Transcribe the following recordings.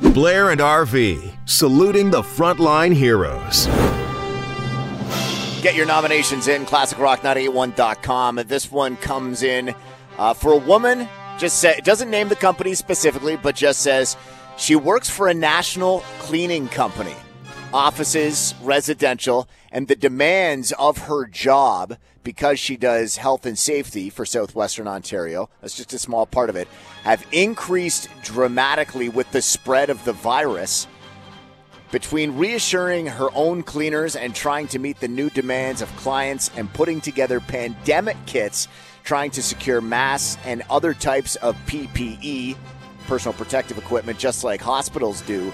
Blair and RV, saluting the frontline heroes. Get your nominations in, classicrock981.com. This one comes in uh, for a woman, just say, doesn't name the company specifically, but just says she works for a national cleaning company, offices, residential, and the demands of her job, because she does health and safety for Southwestern Ontario, that's just a small part of it, have increased dramatically with the spread of the virus between reassuring her own cleaners and trying to meet the new demands of clients and putting together pandemic kits, trying to secure masks and other types of PPE, personal protective equipment, just like hospitals do.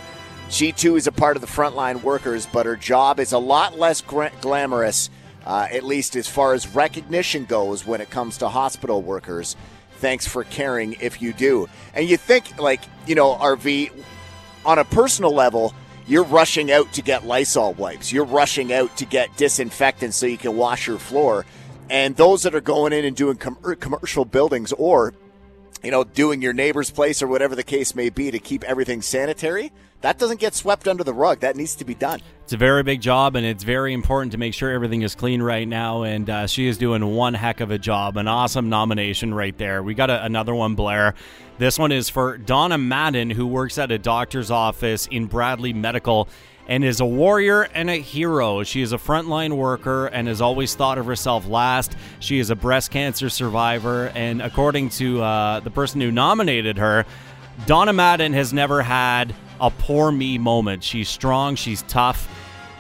She too is a part of the frontline workers, but her job is a lot less gra- glamorous, uh, at least as far as recognition goes when it comes to hospital workers. Thanks for caring if you do. And you think, like, you know, RV, on a personal level, you're rushing out to get Lysol wipes. You're rushing out to get disinfectant so you can wash your floor. And those that are going in and doing com- er, commercial buildings or, you know, doing your neighbor's place or whatever the case may be to keep everything sanitary, that doesn't get swept under the rug. That needs to be done. It's a very big job, and it's very important to make sure everything is clean right now. And uh, she is doing one heck of a job. An awesome nomination right there. We got a, another one, Blair. This one is for Donna Madden, who works at a doctor's office in Bradley Medical and is a warrior and a hero. She is a frontline worker and has always thought of herself last. She is a breast cancer survivor, and according to uh, the person who nominated her, Donna Madden has never had a poor me moment. She's strong, she's tough,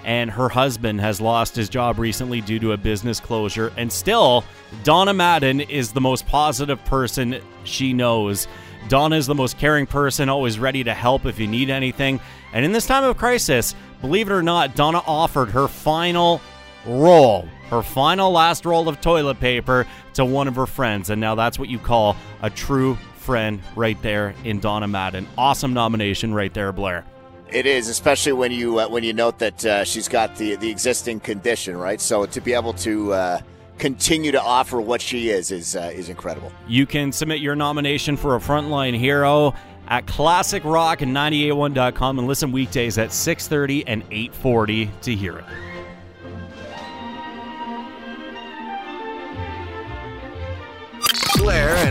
and her husband has lost his job recently due to a business closure. And still, Donna Madden is the most positive person she knows. Donna is the most caring person, always ready to help if you need anything. And in this time of crisis, believe it or not, Donna offered her final roll, her final last roll of toilet paper to one of her friends. And now that's what you call a true friend right there in Donna Madden. Awesome nomination right there, Blair. It is, especially when you uh, when you note that uh, she's got the the existing condition, right? So to be able to uh, continue to offer what she is is uh, is incredible. You can submit your nomination for a frontline hero at classicrock981.com and listen weekdays at 6:30 and 8:40 to hear it.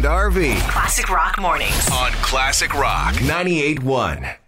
And RV Classic Rock Mornings. on Classic Rock 98.1.